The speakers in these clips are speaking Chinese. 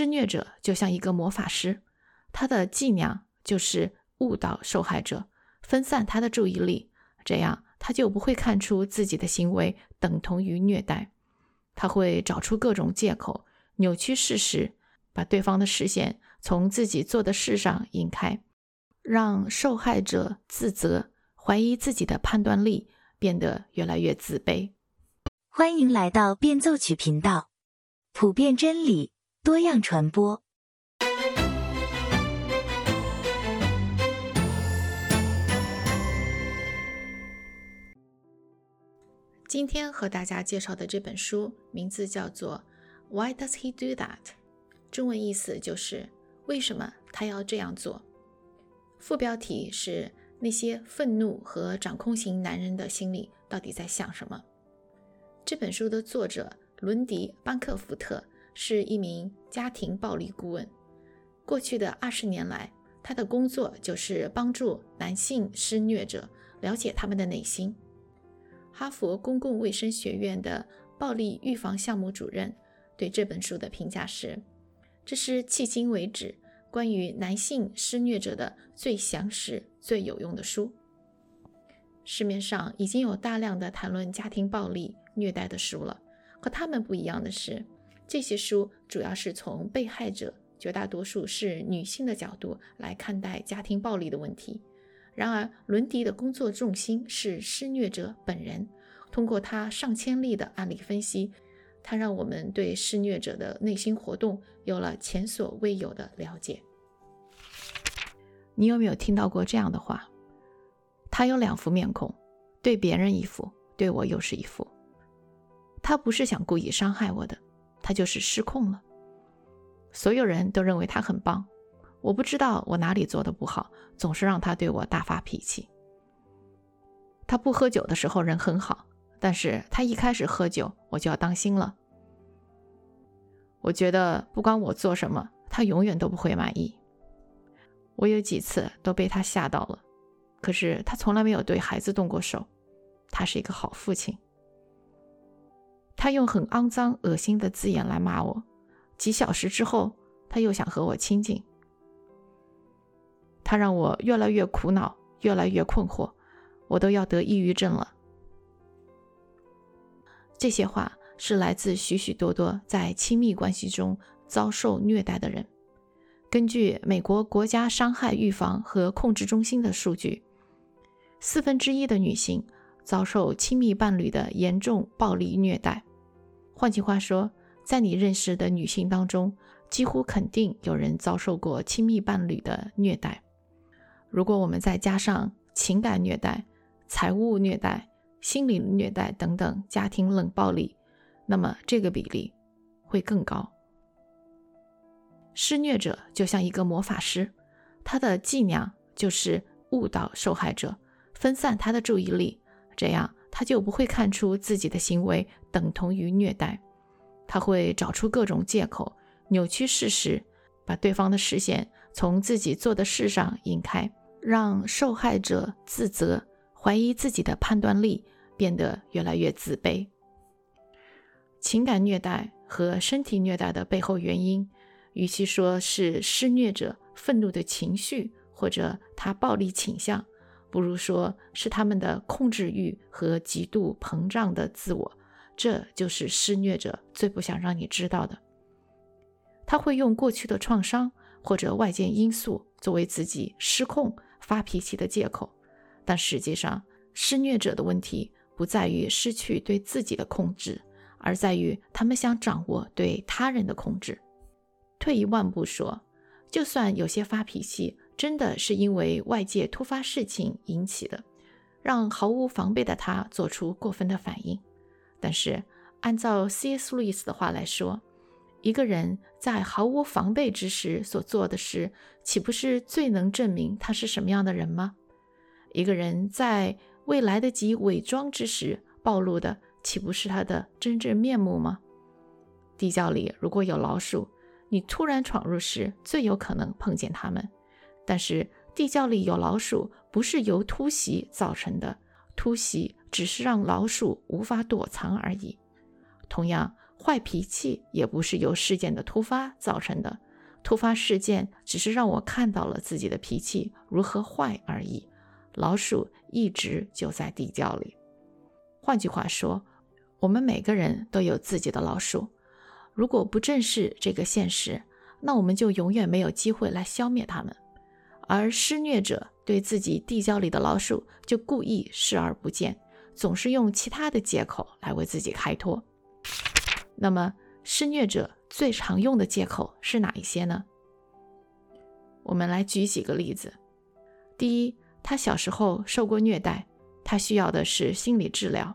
施虐者就像一个魔法师，他的伎俩就是误导受害者，分散他的注意力，这样他就不会看出自己的行为等同于虐待。他会找出各种借口，扭曲事实，把对方的视线从自己做的事上引开，让受害者自责，怀疑自己的判断力，变得越来越自卑。欢迎来到变奏曲频道，普遍真理，多样传播。今天和大家介绍的这本书名字叫做《Why Does He Do That》，中文意思就是为什么他要这样做。副标题是那些愤怒和掌控型男人的心里到底在想什么。这本书的作者伦迪·班克福特是一名家庭暴力顾问，过去的二十年来，他的工作就是帮助男性施虐者了解他们的内心。哈佛公共卫生学院的暴力预防项目主任对这本书的评价是：这是迄今为止关于男性施虐者的最详实、最有用的书。市面上已经有大量的谈论家庭暴力虐待的书了，和他们不一样的是，这些书主要是从被害者（绝大多数是女性的）角度来看待家庭暴力的问题。然而，伦迪的工作重心是施虐者本人。通过他上千例的案例分析，他让我们对施虐者的内心活动有了前所未有的了解。你有没有听到过这样的话？他有两副面孔，对别人一副，对我又是一副。他不是想故意伤害我的，他就是失控了。所有人都认为他很棒。我不知道我哪里做的不好，总是让他对我大发脾气。他不喝酒的时候人很好，但是他一开始喝酒，我就要当心了。我觉得不管我做什么，他永远都不会满意。我有几次都被他吓到了，可是他从来没有对孩子动过手，他是一个好父亲。他用很肮脏、恶心的字眼来骂我，几小时之后，他又想和我亲近。他让我越来越苦恼，越来越困惑，我都要得抑郁症了。这些话是来自许许多多在亲密关系中遭受虐待的人。根据美国国家伤害预防和控制中心的数据，四分之一的女性遭受亲密伴侣的严重暴力虐待。换句话说，在你认识的女性当中，几乎肯定有人遭受过亲密伴侣的虐待。如果我们再加上情感虐待、财务虐待、心理虐待等等家庭冷暴力，那么这个比例会更高。施虐者就像一个魔法师，他的伎俩就是误导受害者，分散他的注意力，这样他就不会看出自己的行为等同于虐待。他会找出各种借口，扭曲事实，把对方的视线从自己做的事上引开。让受害者自责，怀疑自己的判断力，变得越来越自卑。情感虐待和身体虐待的背后原因，与其说是施虐者愤怒的情绪或者他暴力倾向，不如说是他们的控制欲和极度膨胀的自我。这就是施虐者最不想让你知道的。他会用过去的创伤或者外界因素作为自己失控。发脾气的借口，但实际上，施虐者的问题不在于失去对自己的控制，而在于他们想掌握对他人的控制。退一万步说，就算有些发脾气真的是因为外界突发事情引起的，让毫无防备的他做出过分的反应，但是按照 C.S. 路易斯的话来说。一个人在毫无防备之时所做的事，岂不是最能证明他是什么样的人吗？一个人在未来得及伪装之时暴露的，岂不是他的真正面目吗？地窖里如果有老鼠，你突然闯入时，最有可能碰见它们。但是地窖里有老鼠，不是由突袭造成的，突袭只是让老鼠无法躲藏而已。同样。坏脾气也不是由事件的突发造成的，突发事件只是让我看到了自己的脾气如何坏而已。老鼠一直就在地窖里。换句话说，我们每个人都有自己的老鼠。如果不正视这个现实，那我们就永远没有机会来消灭它们。而施虐者对自己地窖里的老鼠就故意视而不见，总是用其他的借口来为自己开脱。那么，施虐者最常用的借口是哪一些呢？我们来举几个例子。第一，他小时候受过虐待，他需要的是心理治疗。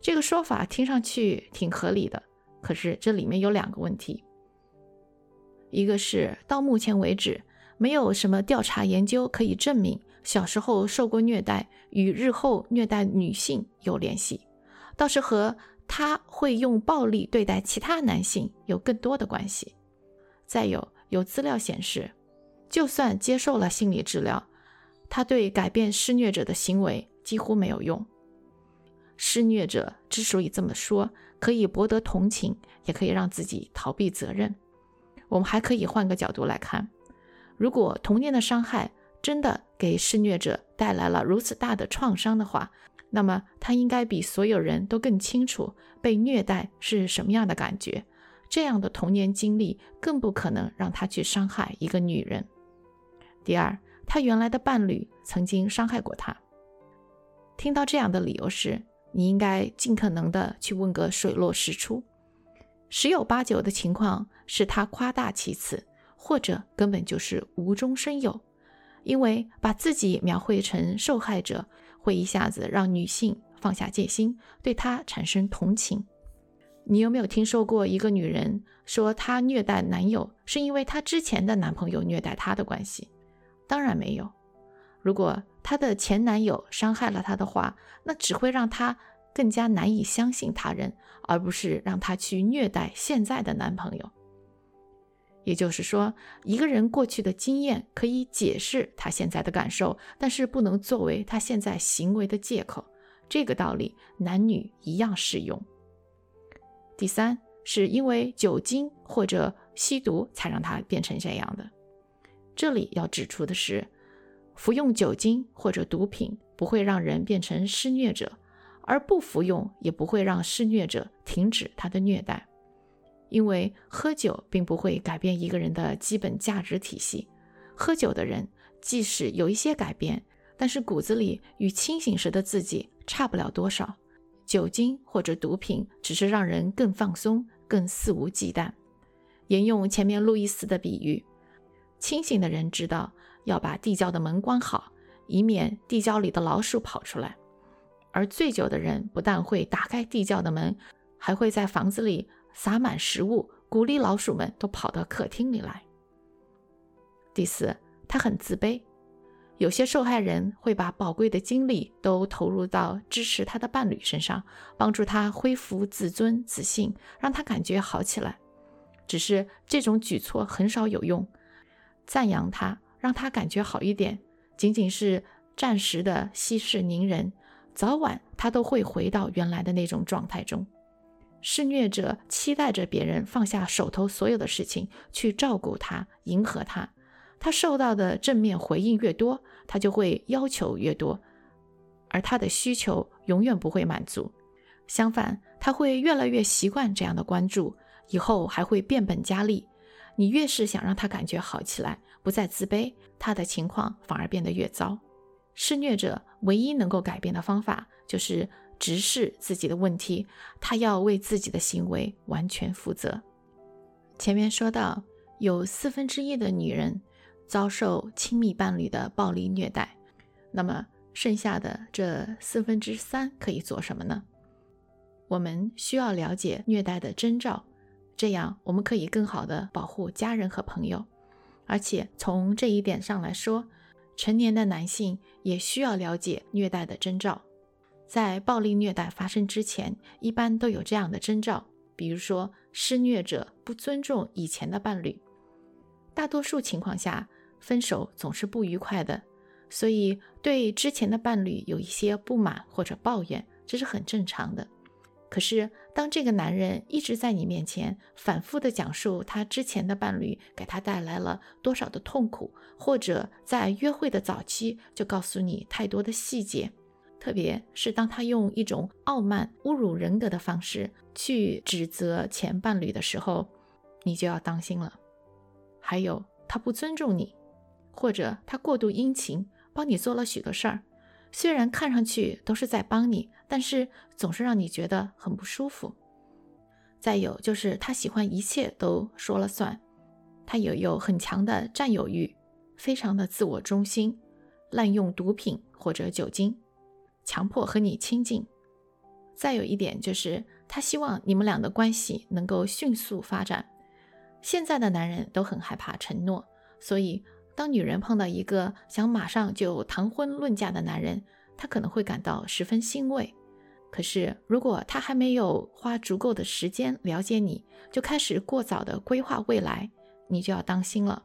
这个说法听上去挺合理的，可是这里面有两个问题。一个是到目前为止，没有什么调查研究可以证明小时候受过虐待与日后虐待女性有联系，倒是和他会用暴力对待其他男性有更多的关系。再有，有资料显示，就算接受了心理治疗，他对改变施虐者的行为几乎没有用。施虐者之所以这么说，可以博得同情，也可以让自己逃避责任。我们还可以换个角度来看，如果童年的伤害真的给施虐者带来了如此大的创伤的话，那么他应该比所有人都更清楚被虐待是什么样的感觉。这样的童年经历更不可能让他去伤害一个女人。第二，他原来的伴侣曾经伤害过他。听到这样的理由时，你应该尽可能的去问个水落石出。十有八九的情况是他夸大其词，或者根本就是无中生有。因为把自己描绘成受害者，会一下子让女性放下戒心，对她产生同情。你有没有听说过一个女人说她虐待男友是因为她之前的男朋友虐待她的关系？当然没有。如果她的前男友伤害了她的话，那只会让她。更加难以相信他人，而不是让她去虐待现在的男朋友。也就是说，一个人过去的经验可以解释他现在的感受，但是不能作为他现在行为的借口。这个道理男女一样适用。第三，是因为酒精或者吸毒才让他变成这样的。这里要指出的是，服用酒精或者毒品不会让人变成施虐者。而不服用也不会让施虐者停止他的虐待，因为喝酒并不会改变一个人的基本价值体系。喝酒的人即使有一些改变，但是骨子里与清醒时的自己差不了多少。酒精或者毒品只是让人更放松、更肆无忌惮。沿用前面路易斯的比喻，清醒的人知道要把地窖的门关好，以免地窖里的老鼠跑出来。而醉酒的人不但会打开地窖的门，还会在房子里撒满食物，鼓励老鼠们都跑到客厅里来。第四，他很自卑。有些受害人会把宝贵的精力都投入到支持他的伴侣身上，帮助他恢复自尊、自信，让他感觉好起来。只是这种举措很少有用。赞扬他，让他感觉好一点，仅仅是暂时的息事宁人。早晚他都会回到原来的那种状态中。施虐者期待着别人放下手头所有的事情去照顾他、迎合他。他受到的正面回应越多，他就会要求越多，而他的需求永远不会满足。相反，他会越来越习惯这样的关注，以后还会变本加厉。你越是想让他感觉好起来，不再自卑，他的情况反而变得越糟。施虐者唯一能够改变的方法就是直视自己的问题，他要为自己的行为完全负责。前面说到，有四分之一的女人遭受亲密伴侣的暴力虐待，那么剩下的这四分之三可以做什么呢？我们需要了解虐待的征兆，这样我们可以更好的保护家人和朋友。而且从这一点上来说，成年的男性也需要了解虐待的征兆，在暴力虐待发生之前，一般都有这样的征兆，比如说施虐者不尊重以前的伴侣，大多数情况下分手总是不愉快的，所以对之前的伴侣有一些不满或者抱怨，这是很正常的。可是当这个男人一直在你面前反复的讲述他之前的伴侣给他带来了多少的痛苦，或者在约会的早期就告诉你太多的细节，特别是当他用一种傲慢、侮辱人格的方式去指责前伴侣的时候，你就要当心了。还有，他不尊重你，或者他过度殷勤，帮你做了许多事儿。虽然看上去都是在帮你，但是总是让你觉得很不舒服。再有就是他喜欢一切都说了算，他也有很强的占有欲，非常的自我中心，滥用毒品或者酒精，强迫和你亲近。再有一点就是他希望你们俩的关系能够迅速发展。现在的男人都很害怕承诺，所以。当女人碰到一个想马上就谈婚论嫁的男人，她可能会感到十分欣慰。可是，如果他还没有花足够的时间了解你，就开始过早的规划未来，你就要当心了，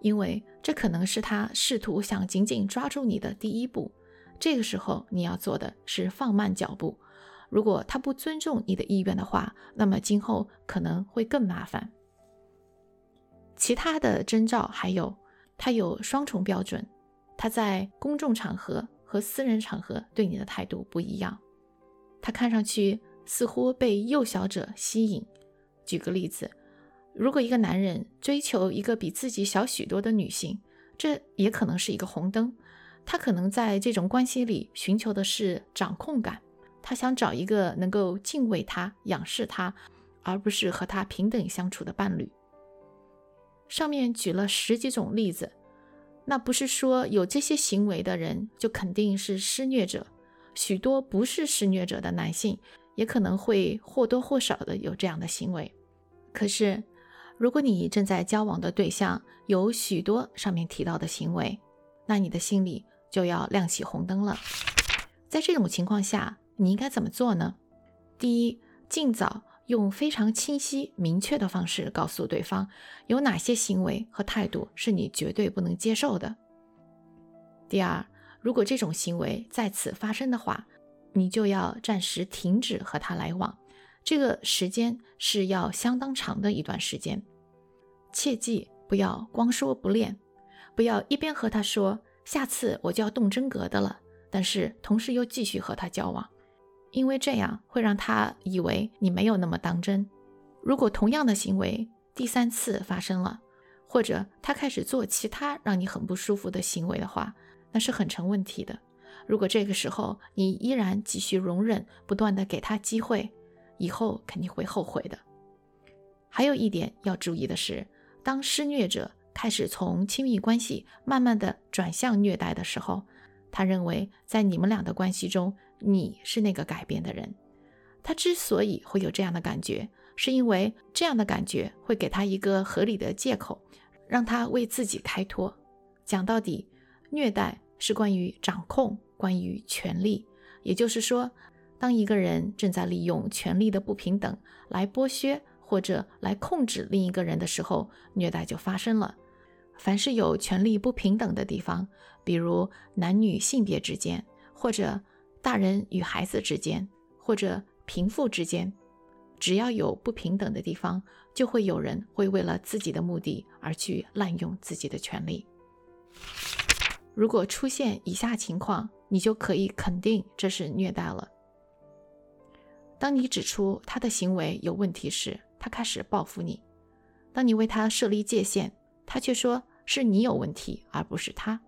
因为这可能是他试图想紧紧抓住你的第一步。这个时候，你要做的是放慢脚步。如果他不尊重你的意愿的话，那么今后可能会更麻烦。其他的征兆还有。他有双重标准，他在公众场合和私人场合对你的态度不一样。他看上去似乎被幼小者吸引。举个例子，如果一个男人追求一个比自己小许多的女性，这也可能是一个红灯。他可能在这种关系里寻求的是掌控感，他想找一个能够敬畏他、仰视他，而不是和他平等相处的伴侣。上面举了十几种例子，那不是说有这些行为的人就肯定是施虐者，许多不是施虐者的男性也可能会或多或少的有这样的行为。可是，如果你正在交往的对象有许多上面提到的行为，那你的心里就要亮起红灯了。在这种情况下，你应该怎么做呢？第一，尽早。用非常清晰、明确的方式告诉对方有哪些行为和态度是你绝对不能接受的。第二，如果这种行为再次发生的话，你就要暂时停止和他来往，这个时间是要相当长的一段时间。切记不要光说不练，不要一边和他说下次我就要动真格的了，但是同时又继续和他交往。因为这样会让他以为你没有那么当真。如果同样的行为第三次发生了，或者他开始做其他让你很不舒服的行为的话，那是很成问题的。如果这个时候你依然继续容忍，不断的给他机会，以后肯定会后悔的。还有一点要注意的是，当施虐者开始从亲密关系慢慢的转向虐待的时候，他认为在你们俩的关系中。你是那个改变的人，他之所以会有这样的感觉，是因为这样的感觉会给他一个合理的借口，让他为自己开脱。讲到底，虐待是关于掌控，关于权力。也就是说，当一个人正在利用权力的不平等来剥削或者来控制另一个人的时候，虐待就发生了。凡是有权力不平等的地方，比如男女性别之间，或者大人与孩子之间，或者贫富之间，只要有不平等的地方，就会有人会为了自己的目的而去滥用自己的权利。如果出现以下情况，你就可以肯定这是虐待了。当你指出他的行为有问题时，他开始报复你；当你为他设立界限，他却说是你有问题，而不是他。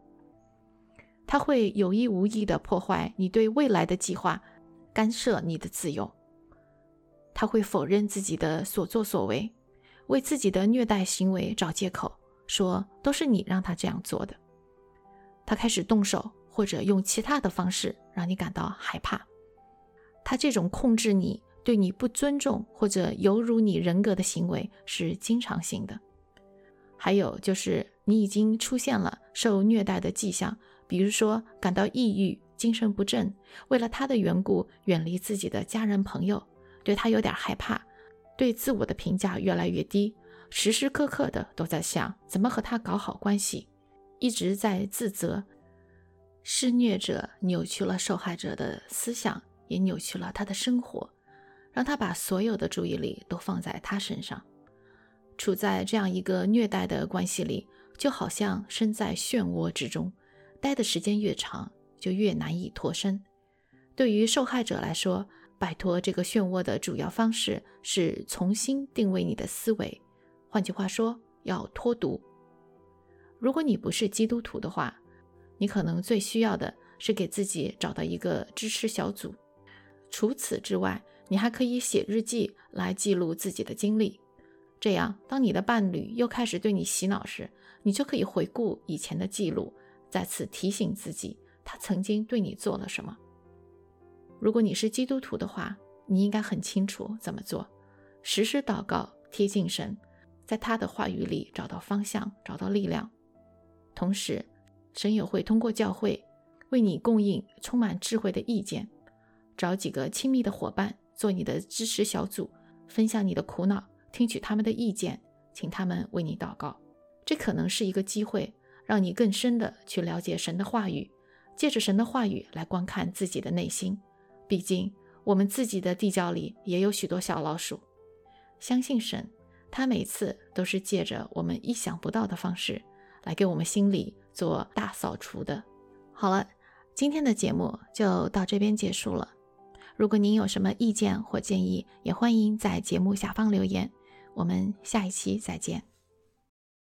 他会有意无意地破坏你对未来的计划，干涉你的自由。他会否认自己的所作所为，为自己的虐待行为找借口，说都是你让他这样做的。他开始动手，或者用其他的方式让你感到害怕。他这种控制你、对你不尊重或者有辱你人格的行为是经常性的。还有就是你已经出现了受虐待的迹象。比如说，感到抑郁、精神不振，为了他的缘故远离自己的家人朋友，对他有点害怕，对自我的评价越来越低，时时刻刻的都在想怎么和他搞好关系，一直在自责。施虐者扭曲了受害者的思想，也扭曲了他的生活。让他把所有的注意力都放在他身上。处在这样一个虐待的关系里，就好像身在漩涡之中，待的时间越长，就越难以脱身。对于受害者来说，摆脱这个漩涡的主要方式是重新定位你的思维，换句话说，要脱毒。如果你不是基督徒的话，你可能最需要的是给自己找到一个支持小组。除此之外，你还可以写日记来记录自己的经历。这样，当你的伴侣又开始对你洗脑时，你就可以回顾以前的记录，再次提醒自己他曾经对你做了什么。如果你是基督徒的话，你应该很清楚怎么做：时时祷告，贴近神，在他的话语里找到方向，找到力量。同时，神也会通过教会为你供应充满智慧的意见，找几个亲密的伙伴做你的支持小组，分享你的苦恼。听取他们的意见，请他们为你祷告。这可能是一个机会，让你更深的去了解神的话语，借着神的话语来观看自己的内心。毕竟，我们自己的地窖里也有许多小老鼠。相信神，他每次都是借着我们意想不到的方式来给我们心里做大扫除的。好了，今天的节目就到这边结束了。如果您有什么意见或建议，也欢迎在节目下方留言。我们下一期再见。